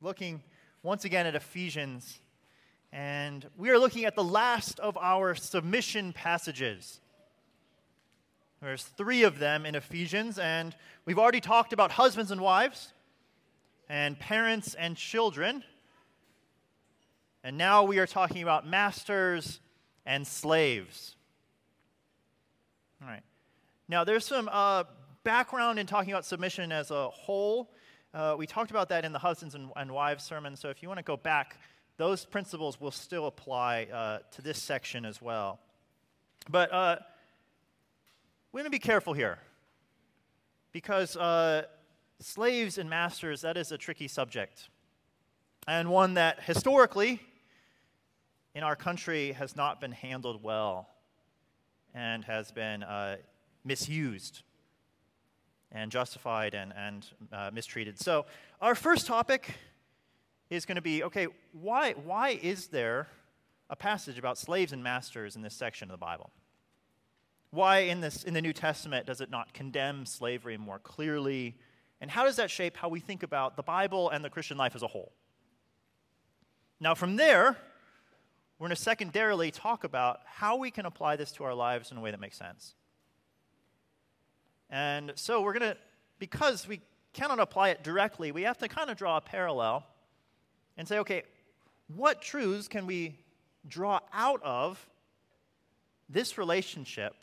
looking once again at Ephesians, and we are looking at the last of our submission passages. There's three of them in Ephesians, and we've already talked about husbands and wives, and parents and children. And now we are talking about masters and slaves. All right. Now, there's some uh, background in talking about submission as a whole. Uh, we talked about that in the husbands and, and, wives sermon, so if you want to go back, those principles will still apply uh, to this section as well. But uh, to be careful here because uh, slaves and masters, that is a tricky subject, and one that historically in our country has not been handled well and has been uh, misused and justified and, and uh, mistreated. So, our first topic is going to be okay, why, why is there a passage about slaves and masters in this section of the Bible? Why in, this, in the New Testament does it not condemn slavery more clearly? And how does that shape how we think about the Bible and the Christian life as a whole? Now, from there, we're going to secondarily talk about how we can apply this to our lives in a way that makes sense. And so we're going to, because we cannot apply it directly, we have to kind of draw a parallel and say, okay, what truths can we draw out of this relationship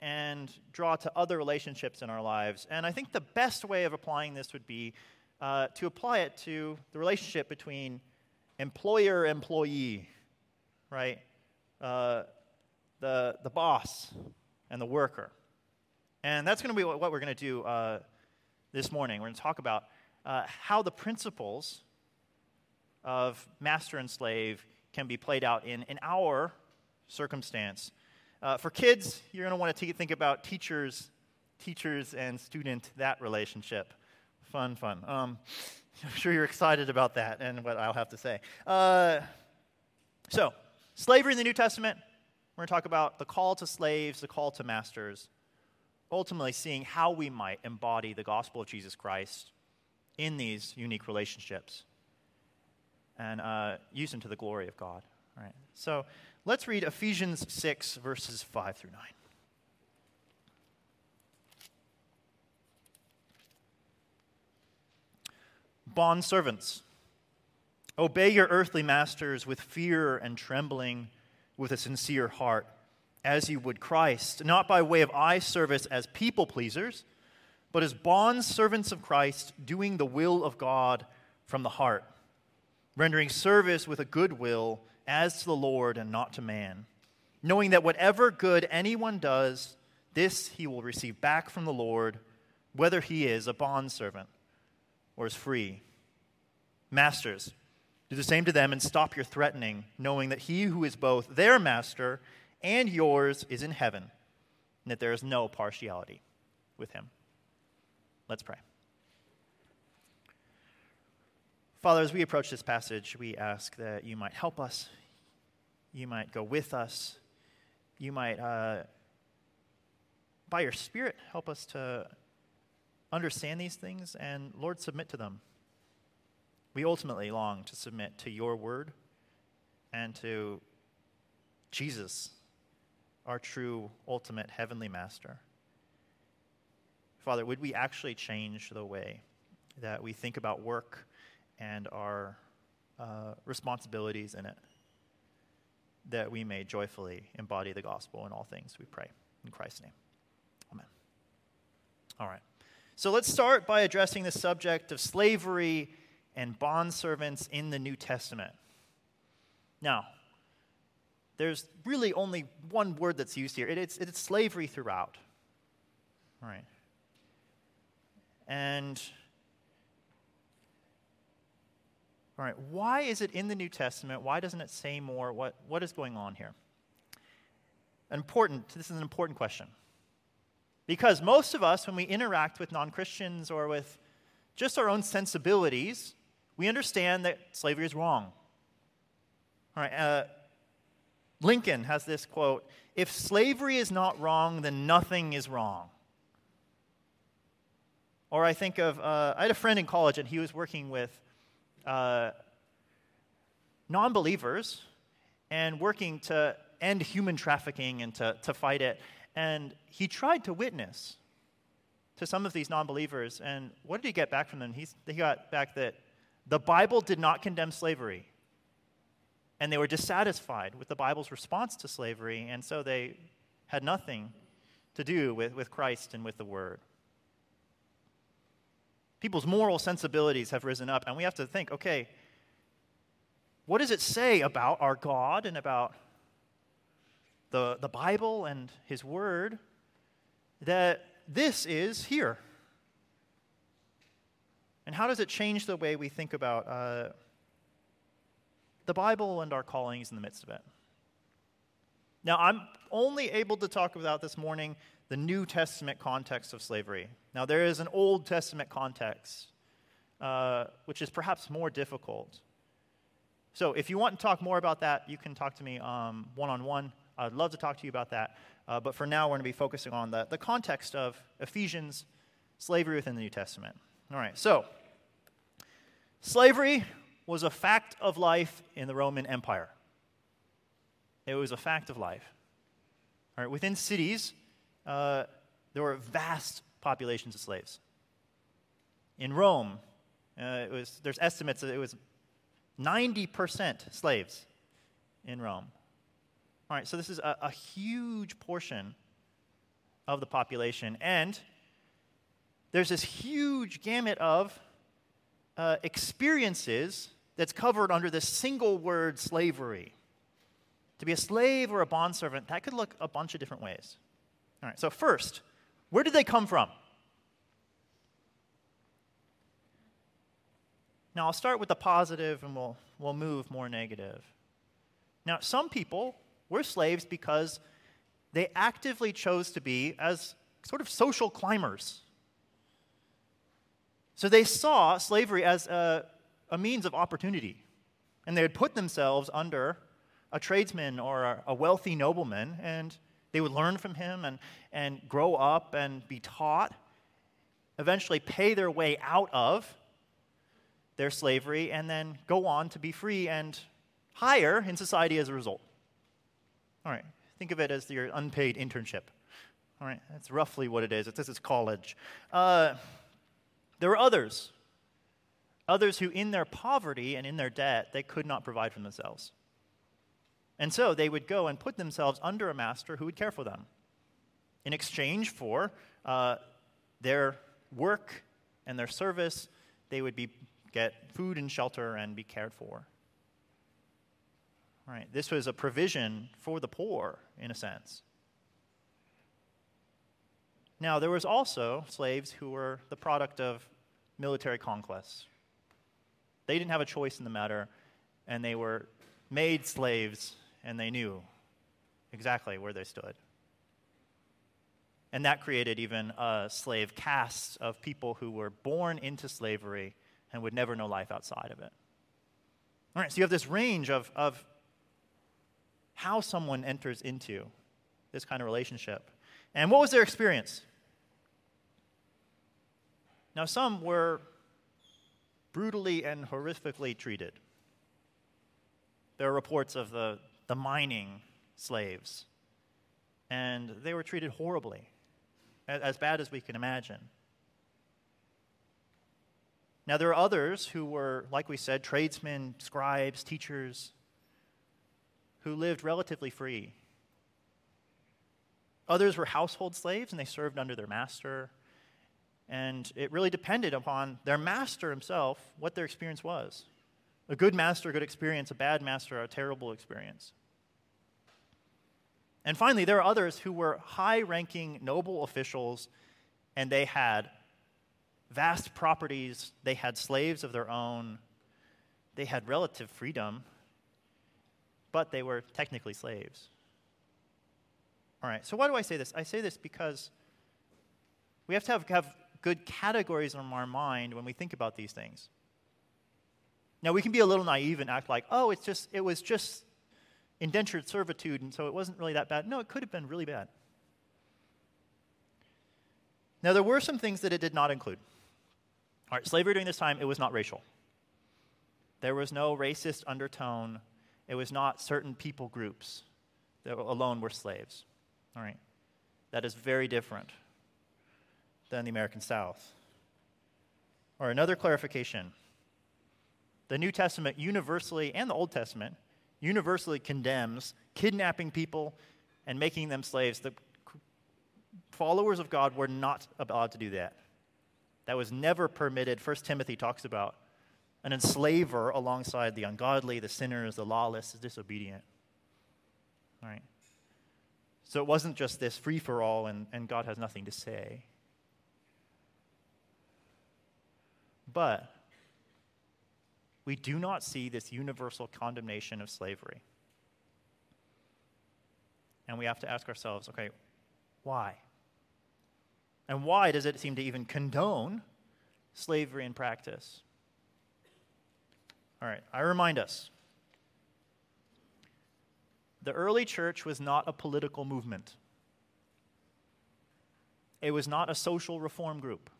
and draw to other relationships in our lives? And I think the best way of applying this would be uh, to apply it to the relationship between employer employee right? Uh, the, the boss and the worker. And that's going to be what, we're going to do uh, this morning. We're going to talk about uh, how the principles of master and slave can be played out in, in our circumstance. Uh, for kids, you're going to want to think about teachers, teachers and student, that relationship. Fun, fun. Um, I'm sure you're excited about that and what I'll have to say. Uh, so, Slavery in the New Testament, we're going to talk about the call to slaves, the call to masters, ultimately seeing how we might embody the gospel of Jesus Christ in these unique relationships and uh, use them to the glory of God. All right. So let's read Ephesians 6, verses 5 through 9. Bond servants Obey your earthly masters with fear and trembling, with a sincere heart, as you would Christ, not by way of eye service as people pleasers, but as bond servants of Christ, doing the will of God from the heart, rendering service with a good will as to the Lord and not to man, knowing that whatever good anyone does, this he will receive back from the Lord, whether he is a bondservant or is free. Masters, do the same to them and stop your threatening, knowing that he who is both their master and yours is in heaven, and that there is no partiality with him. Let's pray. Father, as we approach this passage, we ask that you might help us, you might go with us, you might, uh, by your Spirit, help us to understand these things and, Lord, submit to them. We ultimately long to submit to your word and to Jesus, our true, ultimate heavenly master. Father, would we actually change the way that we think about work and our uh, responsibilities in it? That we may joyfully embody the gospel in all things, we pray. In Christ's name. Amen. All right. So let's start by addressing the subject of slavery and bondservants in the New Testament. Now, there's really only one word that's used here. it's, it's slavery throughout. Right. And, all right, why is it in the New Testament? Why doesn't it say more? What, what is going on here? Important, this is an important question. Because most of us, when we interact with non Christians or with just our own sensibilities, we understand that slavery is wrong. All right, uh, Lincoln has this quote If slavery is not wrong, then nothing is wrong. Or I think of, uh, I had a friend in college and he was working with uh, non believers and working to end human trafficking and to, to fight it. And he tried to witness to some of these non believers. And what did he get back from them? He got back that the Bible did not condemn slavery. And they were dissatisfied with the Bible's response to slavery, and so they had nothing to do with, with Christ and with the Word. People's moral sensibilities have risen up, and we have to think okay, what does it say about our God and about the, the Bible and His Word that this is here? And how does it change the way we think about uh, the Bible and our callings in the midst of it? Now, I'm only able to talk about this morning the New Testament context of slavery. Now, there is an Old Testament context, uh, which is perhaps more difficult. So, if you want to talk more about that, you can talk to me one on one. I'd love to talk to you about that. Uh, but for now, we're going to be focusing on the, the context of Ephesians, slavery within the New Testament. All right, so slavery was a fact of life in the Roman Empire. It was a fact of life. All right, within cities, uh, there were vast populations of slaves. In Rome, uh, was, there's estimates that it was 90% slaves in Rome. All right, so this is a, a huge portion of the population. And there's this huge gamut of uh, experiences that's covered under this single word slavery. To be a slave or a bondservant, that could look a bunch of different ways. All right, so first, where did they come from? Now, I'll start with the positive and we'll, we'll move more negative. Now, some people were slaves because they actively chose to be as sort of social climbers. So they saw slavery as a, a means of opportunity, and they would put themselves under a tradesman or a, wealthy nobleman, and they would learn from him and, and grow up and be taught, eventually pay their way out of their slavery, and then go on to be free and higher in society as a result. All right, think of it as your unpaid internship. All right, that's roughly what it is. It's, this is college. Uh, there were others, others who, in their poverty and in their debt, they could not provide for themselves. And so they would go and put themselves under a master who would care for them in exchange for uh, their work and their service. They would be, get food and shelter and be cared for. Right? This was a provision for the poor, in a sense. Now, there was also slaves who were the product of military conquests. They didn't have a choice in the matter, and they were made slaves, and they knew exactly where they stood. And that created even a slave caste of people who were born into slavery and would never know life outside of it. All right, so you have this range of, of how someone enters into this kind of relationship. And what was their experience? Now, some were brutally and horrifically treated. There are reports of the, the mining slaves, and they were treated horribly, as bad as we can imagine. Now, there are others who were, like we said, tradesmen, scribes, teachers, who lived relatively free. Others were household slaves and they served under their master. And it really depended upon their master himself what their experience was. A good master, a good experience. A bad master, a terrible experience. And finally, there are others who were high ranking noble officials and they had vast properties, they had slaves of their own, they had relative freedom but they were technically slaves. All right, so why do I say this? I say this because we have to have, have good categories in our mind when we think about these things. Now, we can be a little naive and act like, oh, it's just, it was just indentured servitude, and so it wasn't really that bad. No, it could have been really bad. Now, there were some things that it did not include. All right, slavery during this time, it was not racial. There was no racist undertone. It was not certain people groups that alone were slaves. All right. That is very different than the American South. Or another clarification the New Testament universally, and the Old Testament, universally condemns kidnapping people and making them slaves. The followers of God were not allowed to do that. That was never permitted. First Timothy talks about an enslaver alongside the ungodly, the sinners, the lawless, the disobedient. All right. So it wasn't just this free for all and, and God has nothing to say. But we do not see this universal condemnation of slavery. And we have to ask ourselves okay, why? And why does it seem to even condone slavery in practice? All right, I remind us the early church was not a political movement, it was not a social reform group.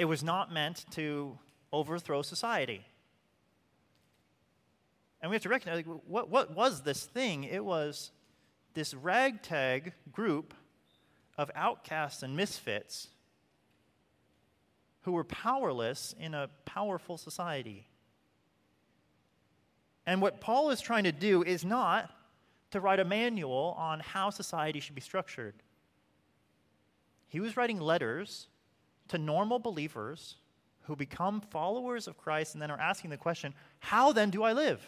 It was not meant to overthrow society. And we have to recognize what, what was this thing? It was this ragtag group of outcasts and misfits who were powerless in a powerful society. And what Paul is trying to do is not to write a manual on how society should be structured. He was writing letters to normal believers who become followers of Christ and then are asking the question, how then do I live?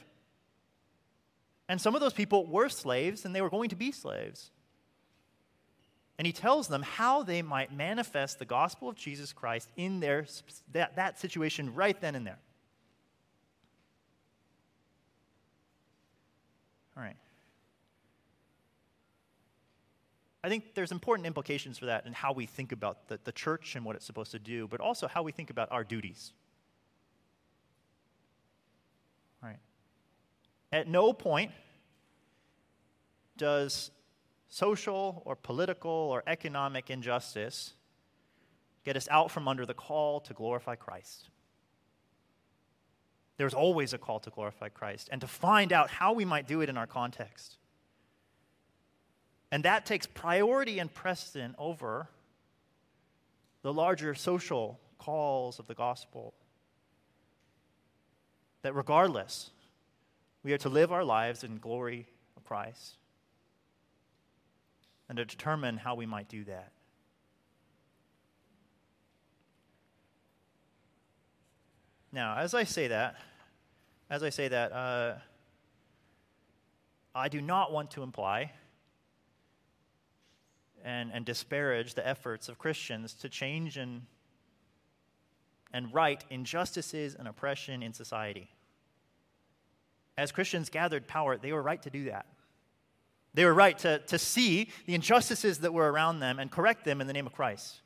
And some of those people were slaves and they were going to be slaves. And he tells them how they might manifest the gospel of Jesus Christ in their, that, that situation right then and there. All right. I think there's important implications for that in how we think about the, the church and what it's supposed to do, but also how we think about our duties. Right. At no point does social or political or economic injustice get us out from under the call to glorify Christ. There's always a call to glorify Christ and to find out how we might do it in our context. And that takes priority and precedent over the larger social calls of the gospel. That regardless, we are to live our lives in glory of Christ and to determine how we might do that. Now, as I say that, as I say that, uh, I do not want to imply and, and disparage the efforts of Christians to change and, and right injustices and oppression in society. As Christians gathered power, they were right to do that. They were right to, to see the injustices that were around them and correct them in the name of Christ.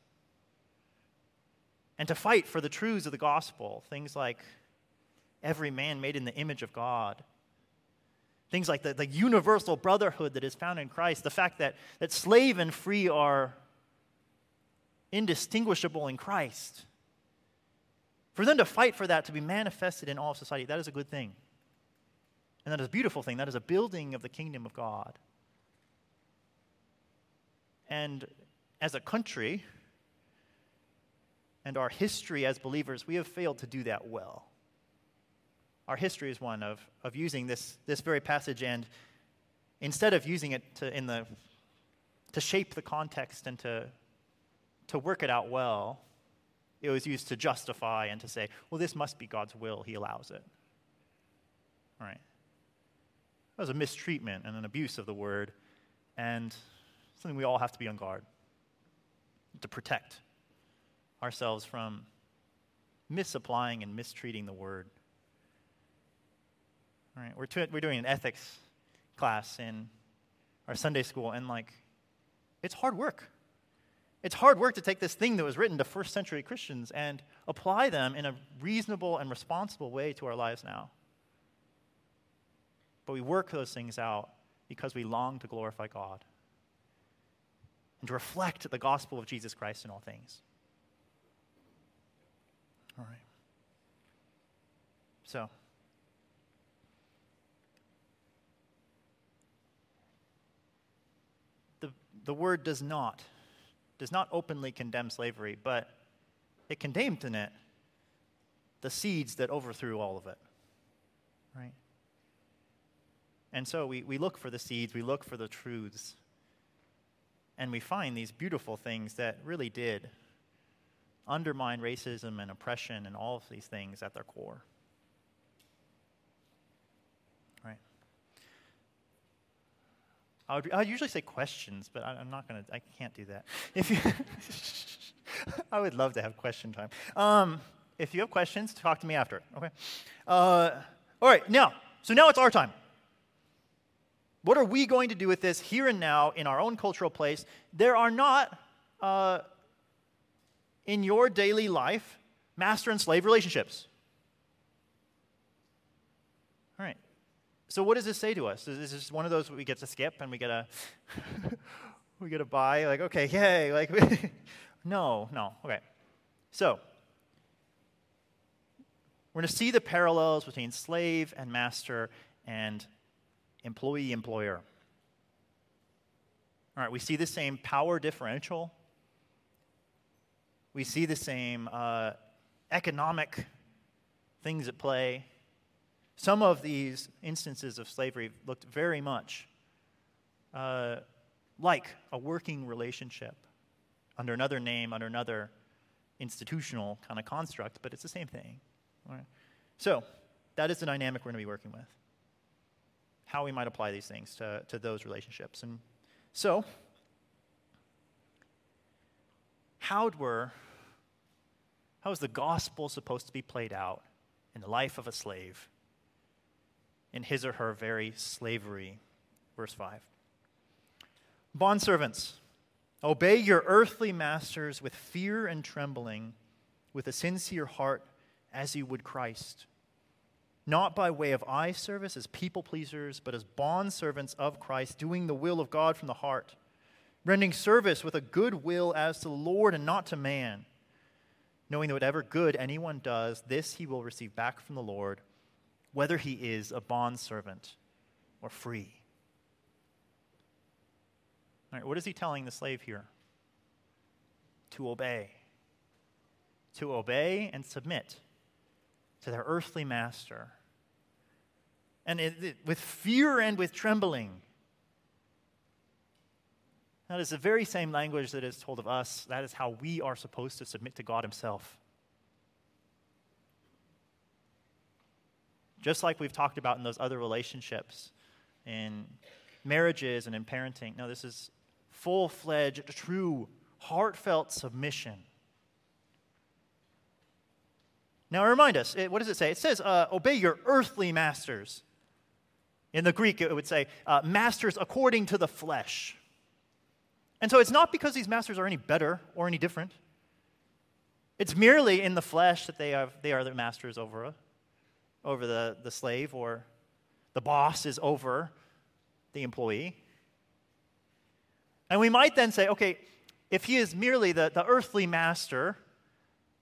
And to fight for the truths of the gospel, things like every man made in the image of God. Things like the, the universal brotherhood that is found in Christ, the fact that, that slave and free are indistinguishable in Christ. For them to fight for that to be manifested in all of society, that is a good thing. And that is a beautiful thing. That is a building of the kingdom of God. And as a country and our history as believers, we have failed to do that well. Our history is one of, of using this, this very passage and instead of using it to, in the, to shape the context and to, to work it out well, it was used to justify and to say, well, this must be God's will. He allows it. All right. That was a mistreatment and an abuse of the word. And something we all have to be on guard to protect ourselves from misapplying and mistreating the word. All right, we're, we're doing an ethics class in our Sunday school, and like, it's hard work. It's hard work to take this thing that was written to first century Christians and apply them in a reasonable and responsible way to our lives now. But we work those things out because we long to glorify God and to reflect the gospel of Jesus Christ in all things. All right. So, the, word does not, does not openly condemn slavery, but it condemned in it the seeds that overthrew all of it. Right? And so we, we look for the seeds, we look for the truths, and we find these beautiful things that really did undermine racism and oppression and all of these things at their core. Right? I would, I usually say questions, but I, am not going to, I can't do that. If you, I would love to have question time. Um, if you have questions, talk to me after. Okay? Uh, all right, now, so now it's our time. What are we going to do with this here and now in our own cultural place? There are not, uh, in your daily life, master and slave relationships. All right. So what does this say to us? Is this one of those we get to skip and we get to we get to buy? Like, okay, yay! Like, no, no. Okay. So we're going to see the parallels between slave and master and employee employer. All right, we see the same power differential. We see the same uh, economic things at play. Some of these instances of slavery looked very much uh, like a working relationship under another name, under another institutional kind of construct, but it's the same thing. So, that is the dynamic we're going to be working with how we might apply these things to, to those relationships. And so, how were how is the gospel supposed to be played out in the life of a slave in his or her very slavery? Verse 5. Bondservants, obey your earthly masters with fear and trembling, with a sincere heart, as you would Christ not by way of eye service as people pleasers, but as bond servants of Christ, doing the will of God from the heart, rendering service with a good will as to the Lord and not to man, knowing that whatever good anyone does, this he will receive back from the Lord, whether he is a bond servant or free. All right, what is he telling the slave here? To obey. To obey and submit to their earthly master. And it, it, with fear and with trembling. That is the very same language that is told of us. That is how we are supposed to submit to God Himself. Just like we've talked about in those other relationships, in marriages and in parenting. No, this is full fledged, true, heartfelt submission. Now, remind us, what does it say? It says, uh, obey your earthly masters. In the Greek, it would say, uh, masters according to the flesh. And so it's not because these masters are any better or any different. It's merely in the flesh that they, have, they are the masters over, over the, the slave, or the boss is over the employee. And we might then say, okay, if he is merely the, the earthly master,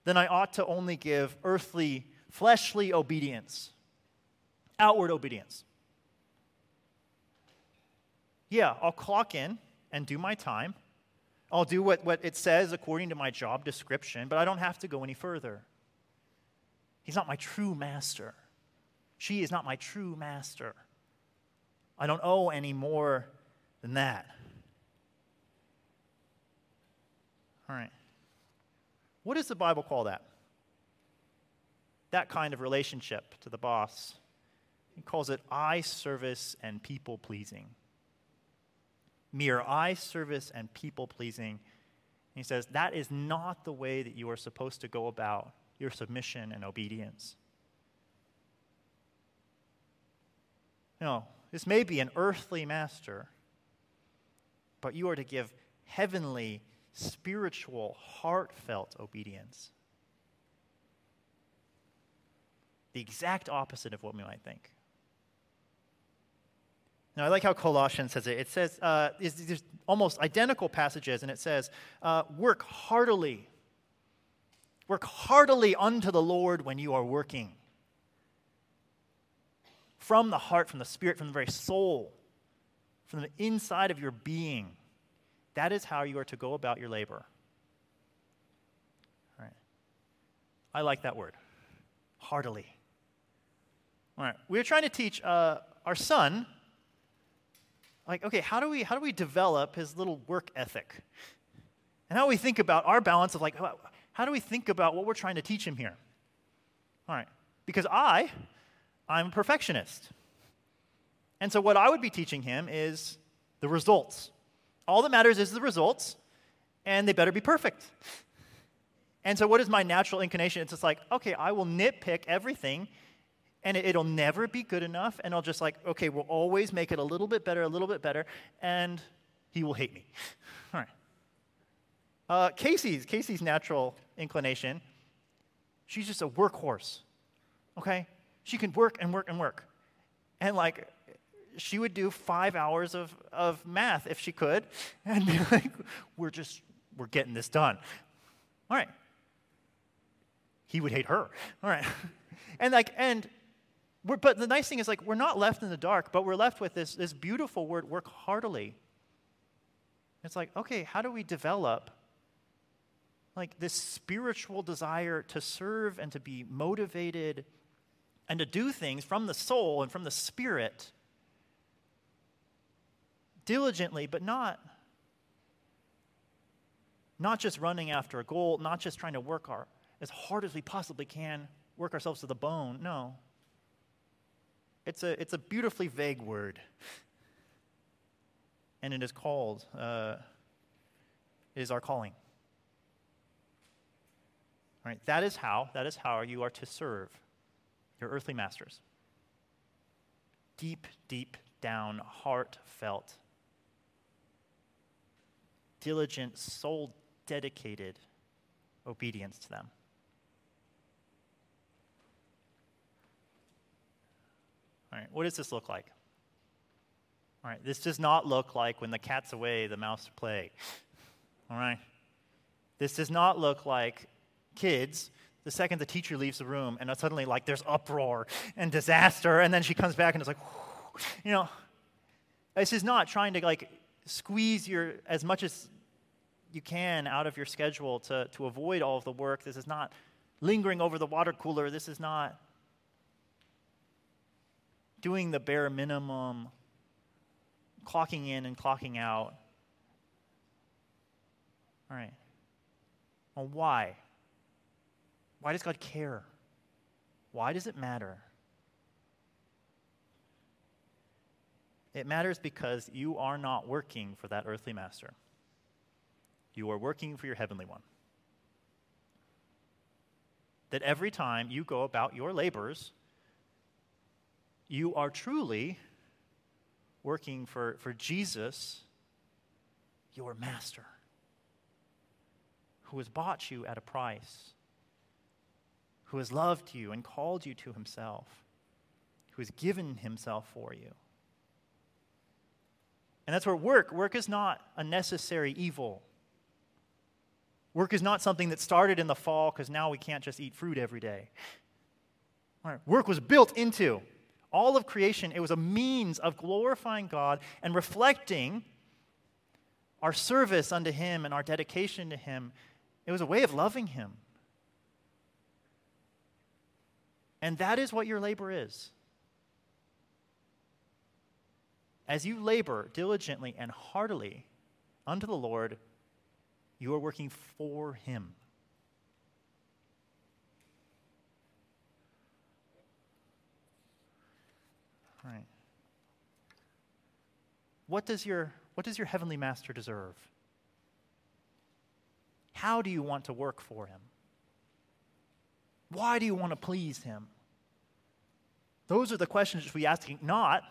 then I ought to only give earthly, fleshly obedience, outward obedience. Yeah, I'll clock in and do my time. I'll do what, what it says according to my job description, but I don't have to go any further. He's not my true master. She is not my true master. I don't owe any more than that. All right. What does the Bible call that? That kind of relationship to the boss. He calls it eye service and people pleasing. Mere eye service and people pleasing. He says that is not the way that you are supposed to go about your submission and obedience. No, this may be an earthly master, but you are to give heavenly spiritual, heartfelt obedience. The exact opposite of what we might think. Now, I like how Colossians says it. It says, uh, there's almost identical passages, and it says, uh, work heartily. Work heartily unto the Lord when you are working. From the heart, from the spirit, from the very soul, from the inside of your being. That is how you are to go about your labor. All right. I like that word, heartily. All right. We are trying to teach uh, our son, like, okay, how do we how do we develop his little work ethic, and how we think about our balance of like, how do we think about what we're trying to teach him here? All right. Because I, I'm a perfectionist. And so what I would be teaching him is the results. All that matters is the results, and they better be perfect. And so, what is my natural inclination? It's just like, okay, I will nitpick everything, and it'll never be good enough. And I'll just like, okay, we'll always make it a little bit better, a little bit better, and he will hate me. All right. Uh, Casey's, Casey's natural inclination, she's just a workhorse. Okay? She can work and work and work. And like, she would do five hours of, of math if she could and be like, we're just, we're getting this done. All right. He would hate her. All right. And like, and we're, but the nice thing is like, we're not left in the dark, but we're left with this, this beautiful word, work heartily. It's like, okay, how do we develop like this spiritual desire to serve and to be motivated and to do things from the soul and from the spirit diligently, but not not just running after a goal, not just trying to work our as hard as we possibly can, work ourselves to the bone. No. It's a, it's a beautifully vague word. And it is called, uh, it is our calling. All right, that is how, that is how you are to serve your earthly masters. Deep, deep down, heartfelt diligent, soul dedicated obedience to them. All right, what does this look like? All right, this does not look like when the cat's away, the mouse play. All right? This does not look like kids the second the teacher leaves the room and suddenly like there's uproar and disaster and then she comes back and it's like you know this is not trying to like squeeze your as much as you can out of your schedule to, to avoid all of the work. This is not lingering over the water cooler. This is not doing the bare minimum, clocking in and clocking out. All right. Well, why? Why does God care? Why does it matter? It matters because you are not working for that earthly master. You are working for your heavenly one. That every time you go about your labors, you are truly working for, for Jesus, your master, who has bought you at a price, who has loved you and called you to himself, who has given himself for you. And that's where work, work is not a necessary evil. Work is not something that started in the fall because now we can't just eat fruit every day. Work was built into all of creation. It was a means of glorifying God and reflecting our service unto Him and our dedication to Him. It was a way of loving Him. And that is what your labor is. As you labor diligently and heartily unto the Lord, you are working for Him. Right. What does your what does your heavenly master deserve? How do you want to work for him? Why do you want to please him? Those are the questions we asking, not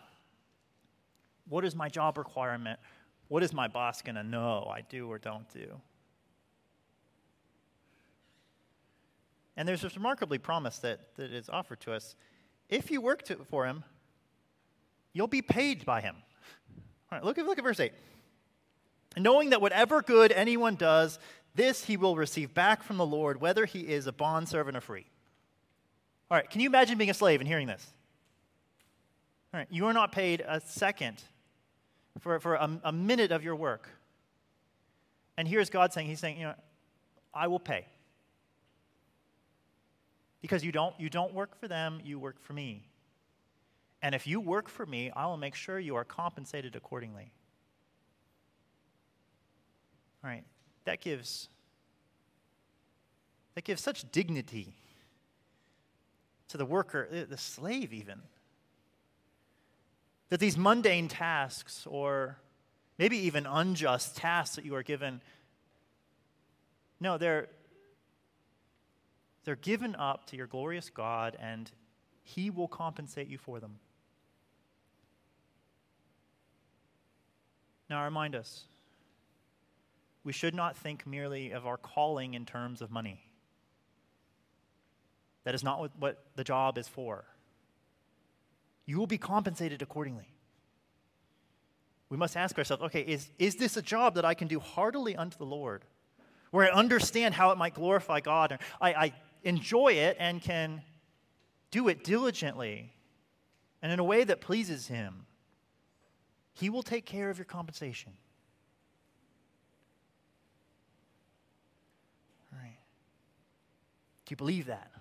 what is my job requirement? What is my boss going to know I do or don't do? And there's this remarkably promise that, that is offered to us. If you work to, for him, you'll be paid by him. All right, look at, look at verse 8. Knowing that whatever good anyone does, this he will receive back from the Lord, whether he is a bondservant or free. All right, can you imagine being a slave and hearing this? All right, you are not paid a second for, for a, a minute of your work. And here's God saying, He's saying, you know, I will pay. Because you don't, you don't work for them, you work for me. And if you work for me, I will make sure you are compensated accordingly. All right, that gives that gives such dignity to the worker, eh, the slave even. That these mundane tasks or maybe even unjust tasks that you are given no, they're they're given up to your glorious God and he will compensate you for them. Now, remind us we should not think merely of our calling in terms of money. That is not what, what the job is for. You will be compensated accordingly. We must ask ourselves okay, is, is this a job that I can do heartily unto the Lord? Where I understand how it might glorify God, I, I enjoy it and can do it diligently and in a way that pleases Him. He will take care of your compensation. All right. Do you believe that?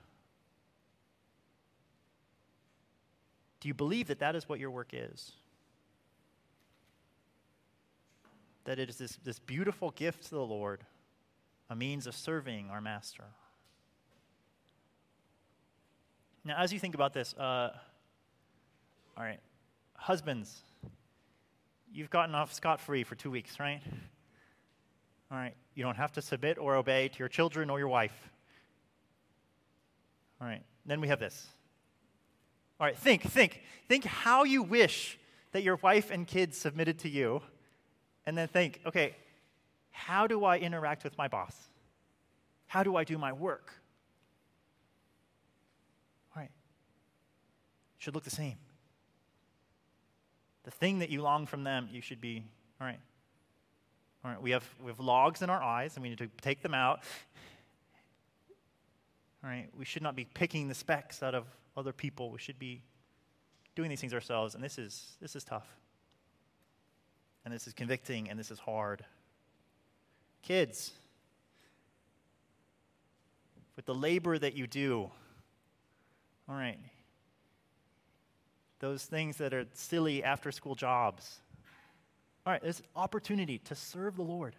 Do you believe that that is what your work is? That it is this, this beautiful gift to the Lord, a means of serving our Master. Now, as you think about this, uh, all right, husbands, you've gotten off scot free for two weeks, right? All right, you don't have to submit or obey to your children or your wife. All right, then we have this. All right, think, think. Think how you wish that your wife and kids submitted to you, and then think, okay, how do I interact with my boss? How do I do my work? All right, should look the same the thing that you long from them, you should be, all right. All right, we have, we have logs in our eyes and we need to take them out. All right, we should not be picking the specks out of other people. We should be doing these things ourselves. And this is, this is tough. And this is convicting and this is hard. Kids, with the labor that you do, all right, those things that are silly after school jobs. All right, there's opportunity to serve the Lord.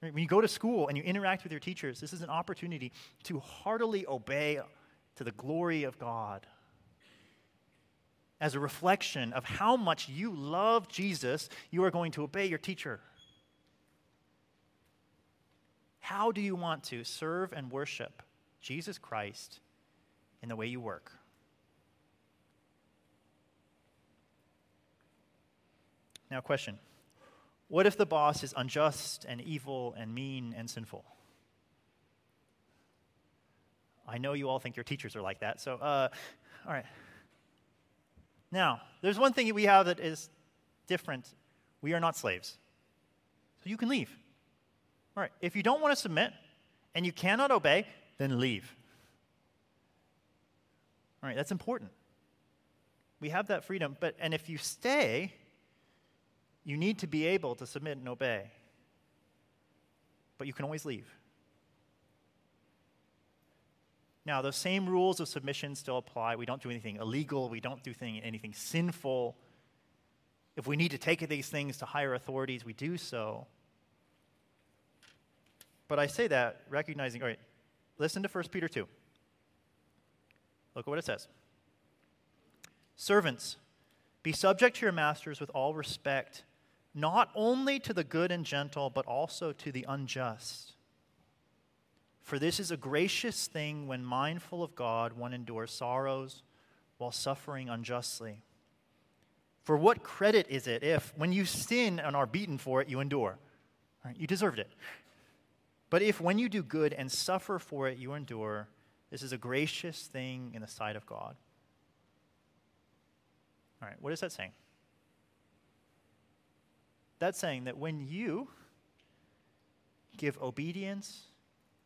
When you go to school and you interact with your teachers, this is an opportunity to heartily obey to the glory of God as a reflection of how much you love Jesus, you are going to obey your teacher. How do you want to serve and worship Jesus Christ in the way you work? Now, question What if the boss is unjust and evil and mean and sinful? I know you all think your teachers are like that, so, uh, all right. Now, there's one thing we have that is different. We are not slaves. So you can leave. All right, if you don't want to submit and you cannot obey, then leave. All right, that's important. We have that freedom, but and if you stay, you need to be able to submit and obey. But you can always leave. Now, those same rules of submission still apply. We don't do anything illegal, we don't do anything sinful. If we need to take these things to higher authorities, we do so. But I say that recognizing, all right, listen to 1 Peter 2. Look at what it says Servants, be subject to your masters with all respect not only to the good and gentle, but also to the unjust. For this is a gracious thing when mindful of God, one endures sorrows while suffering unjustly. For what credit is it if, when you sin and are beaten for it, you endure? Right, you deserved it. But if, when you do good and suffer for it, you endure, this is a gracious thing in the sight of God. All right, what is that saying? That's saying that when you give obedience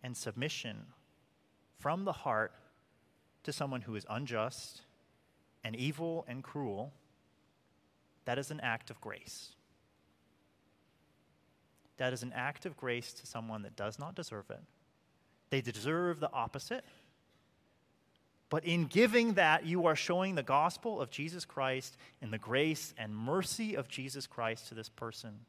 and submission from the heart to someone who is unjust and evil and cruel, that is an act of grace. That is an act of grace to someone that does not deserve it. They deserve the opposite. But in giving that, you are showing the gospel of Jesus Christ and the grace and mercy of Jesus Christ to this person.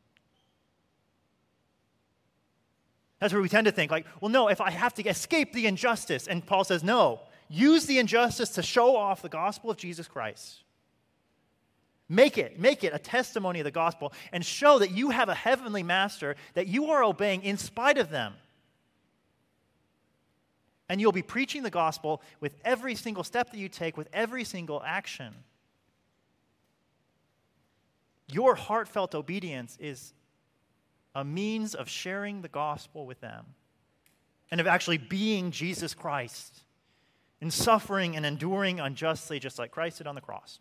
That's where we tend to think, like, well, no, if I have to escape the injustice. And Paul says, no, use the injustice to show off the gospel of Jesus Christ. Make it, make it a testimony of the gospel and show that you have a heavenly master that you are obeying in spite of them. And you'll be preaching the gospel with every single step that you take, with every single action. Your heartfelt obedience is a means of sharing the gospel with them and of actually being Jesus Christ in suffering and enduring unjustly, just like Christ did on the cross.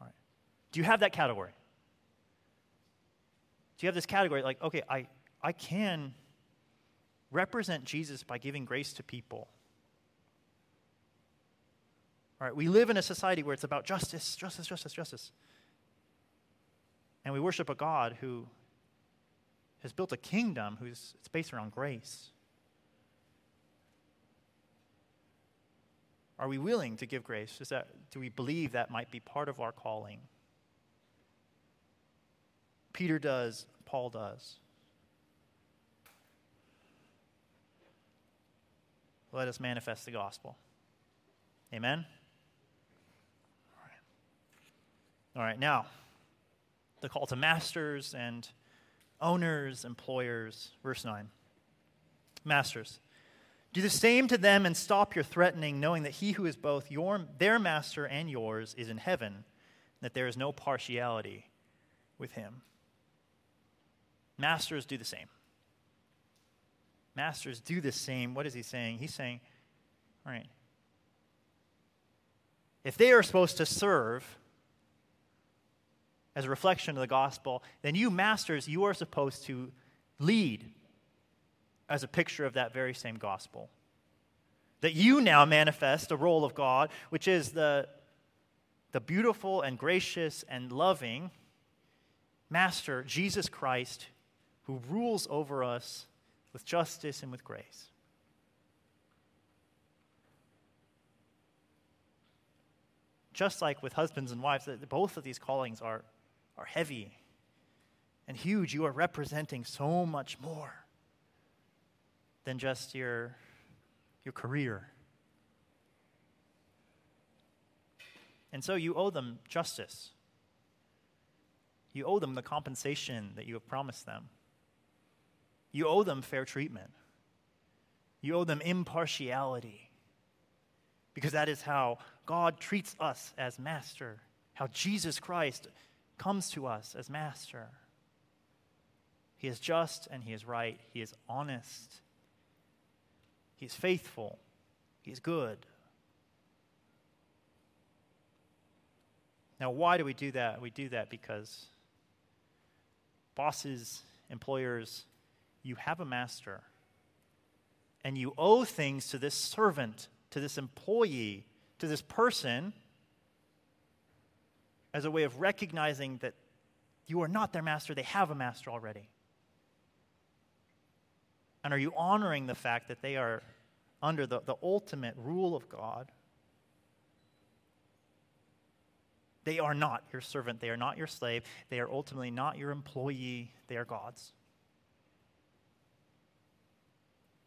All right. Do you have that category? Do you have this category like, okay, I, I can represent Jesus by giving grace to people. All right, we live in a society where it's about justice, justice, justice, justice. And we worship a God who has built a kingdom who's it's based around grace. Are we willing to give grace? Is that, do we believe that might be part of our calling? Peter does, Paul does. let us manifest the gospel. Amen? All right. All right, now, the call to masters and owners, employers. Verse 9. Masters, do the same to them and stop your threatening, knowing that he who is both your, their master and yours is in heaven, that there is no partiality with him. Masters, do the same. Masters, do the same. What is he saying? He's saying, all right, if they are supposed to serve as a reflection of the gospel, then you, masters, you are supposed to lead as a picture of that very same gospel. That you now manifest a role of God, which is the, the beautiful and gracious and loving Master, Jesus Christ, who rules over us with justice and with grace. Just like with husbands and wives, both of these callings are, are heavy and huge. You are representing so much more than just your, your career. And so you owe them justice. You owe them the compensation that you have promised them. You owe them fair treatment. You owe them impartiality. Because that is how God treats us as master, how Jesus Christ comes to us as master. He is just and he is right. He is honest. He is faithful. He is good. Now, why do we do that? We do that because bosses, employers, you have a master, and you owe things to this servant, to this employee, to this person as a way of recognizing that you are not their master, they have a master already. And are you honoring the fact that they are under the, the ultimate rule of God? They are not your servant. They are not your slave. They are ultimately not your employee. They are God's.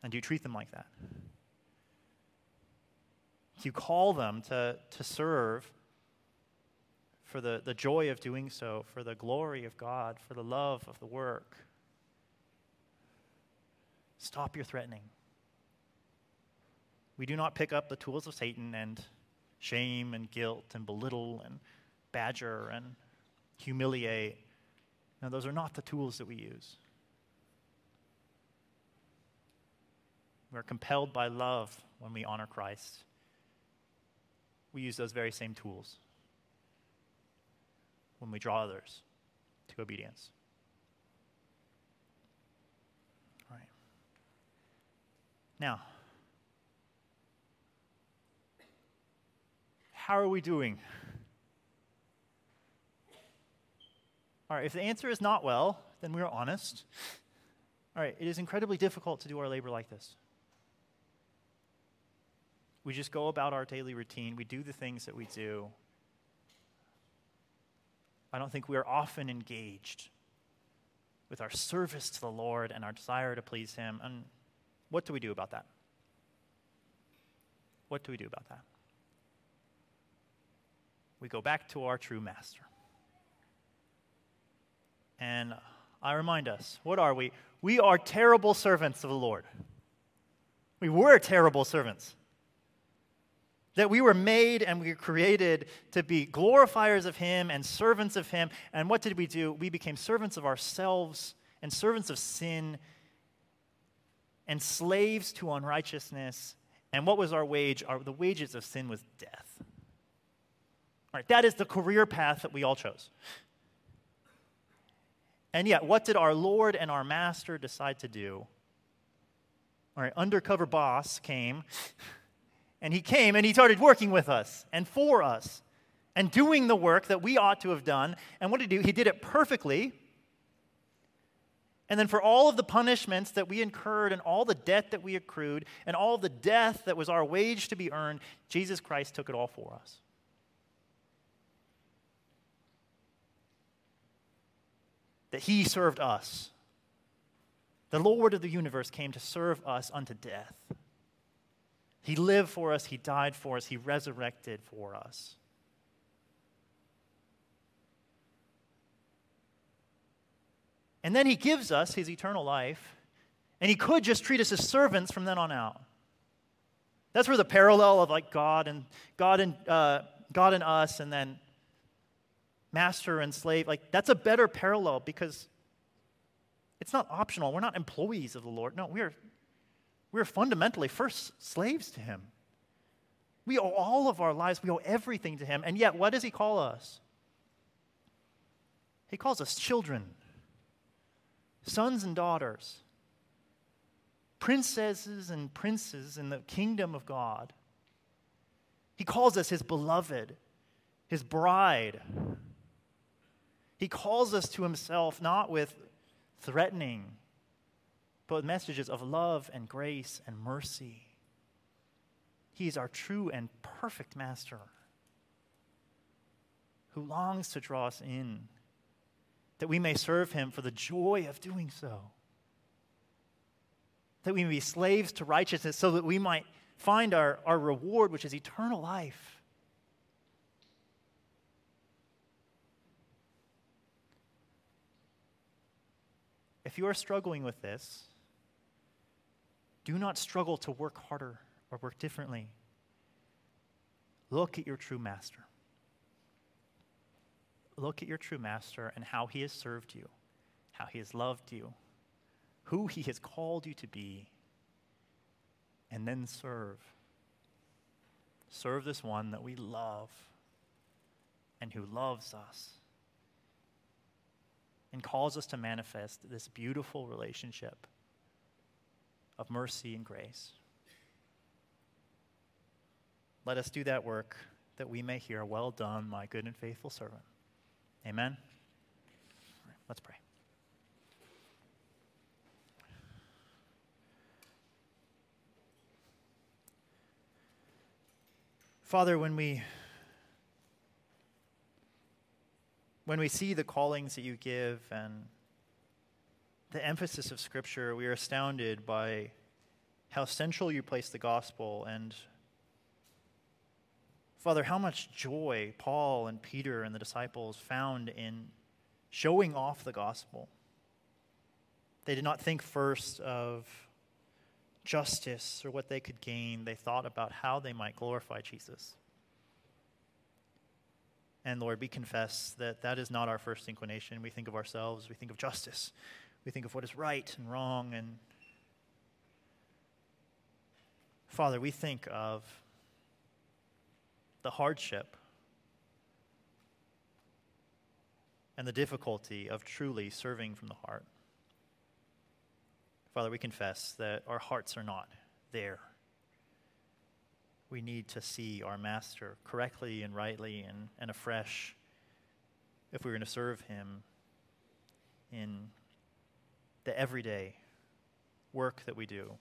And do you treat them like that? Do you call them to, to serve for the, the joy of doing so, for the glory of God, for the love of the work. Stop your threatening. We do not pick up the tools of Satan and shame and guilt and belittle and badger and humiliate. No, those are not the tools that we use. We're compelled by love when we honor Christ. We use those very same tools when we draw others to obedience. All right. Now, how are we doing? All right, if the answer is not well, then we are honest. All right, it is incredibly difficult to do our labor like this. We just go about our daily routine, we do the things that we do. I don't think we are often engaged with our service to the Lord and our desire to please Him. And what do we do about that? What do we do about that? We go back to our true master. And I remind us what are we? We are terrible servants of the Lord. We were terrible servants. That we were made and we were created to be glorifiers of Him and servants of Him. And what did we do? We became servants of ourselves and servants of sin and slaves to unrighteousness. And what was our wage? Our, the wages of sin was death. All right, that is the career path that we all chose. And yet, what did our Lord and our Master decide to do? All right, undercover boss came, and he came and he started working with us and for us and doing the work that we ought to have done. And what did he do? He did it perfectly. And then, for all of the punishments that we incurred, and all the debt that we accrued, and all the death that was our wage to be earned, Jesus Christ took it all for us. that he served us. The Lord of the universe came to serve us unto death. He lived for us, he died for us, he resurrected for us. And then he gives us his eternal life, and he could just treat us as servants from then on out. That's where the parallel of like God and God and uh, God and us, and then master and slave, like that's a better parallel because it's not optional. We're not employees of the Lord. No, we're, we're fundamentally first slaves to Him. We owe all of our lives, we owe everything to Him. And yet, what does He call us? He calls us children, sons and daughters, princesses and princes in the kingdom of God. He calls us His beloved, His bride. He calls us to himself not with threatening, but messages of love and grace and mercy. He is our true and perfect master who longs to draw us in that we may serve him for the joy of doing so. That we may be slaves to righteousness so that we might find our, our reward, which is eternal life. If you are struggling with this, do not struggle to work harder or work differently. Look at your true master. Look at your true master and how he has served you, how he has loved you, who he has called you to be, and then serve. Serve this one that we love and who loves us and calls us to manifest this beautiful relationship of mercy and grace. Let us do that work that we may hear, Well done, my good and faithful servant. Amen. let's pray. Father, when we when we see the callings that you give and the emphasis of Scripture, we are astounded by how central you place the gospel and Father, how much joy Paul and Peter and the disciples found in showing off the gospel. They did not think first of justice or what they could gain, they thought about how they might glorify Jesus. And Lord, we confess that that is not our first inclination. We think of ourselves, we think of justice, we think of what is right and wrong. And Father, we think of the hardship and the difficulty of truly serving from the heart. Father, we confess that our hearts are not there. we need to see our Master correctly and rightly and, and afresh if we're going to serve Him in the everyday work that we do.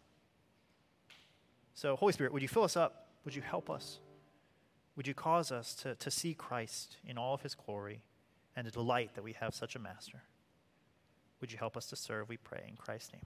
So, Holy Spirit, would you fill us up? Would you help us? Would you cause us to, to see Christ in all of his glory and to delight that we have such a master? Would you help us to serve, we pray, in Christ's name.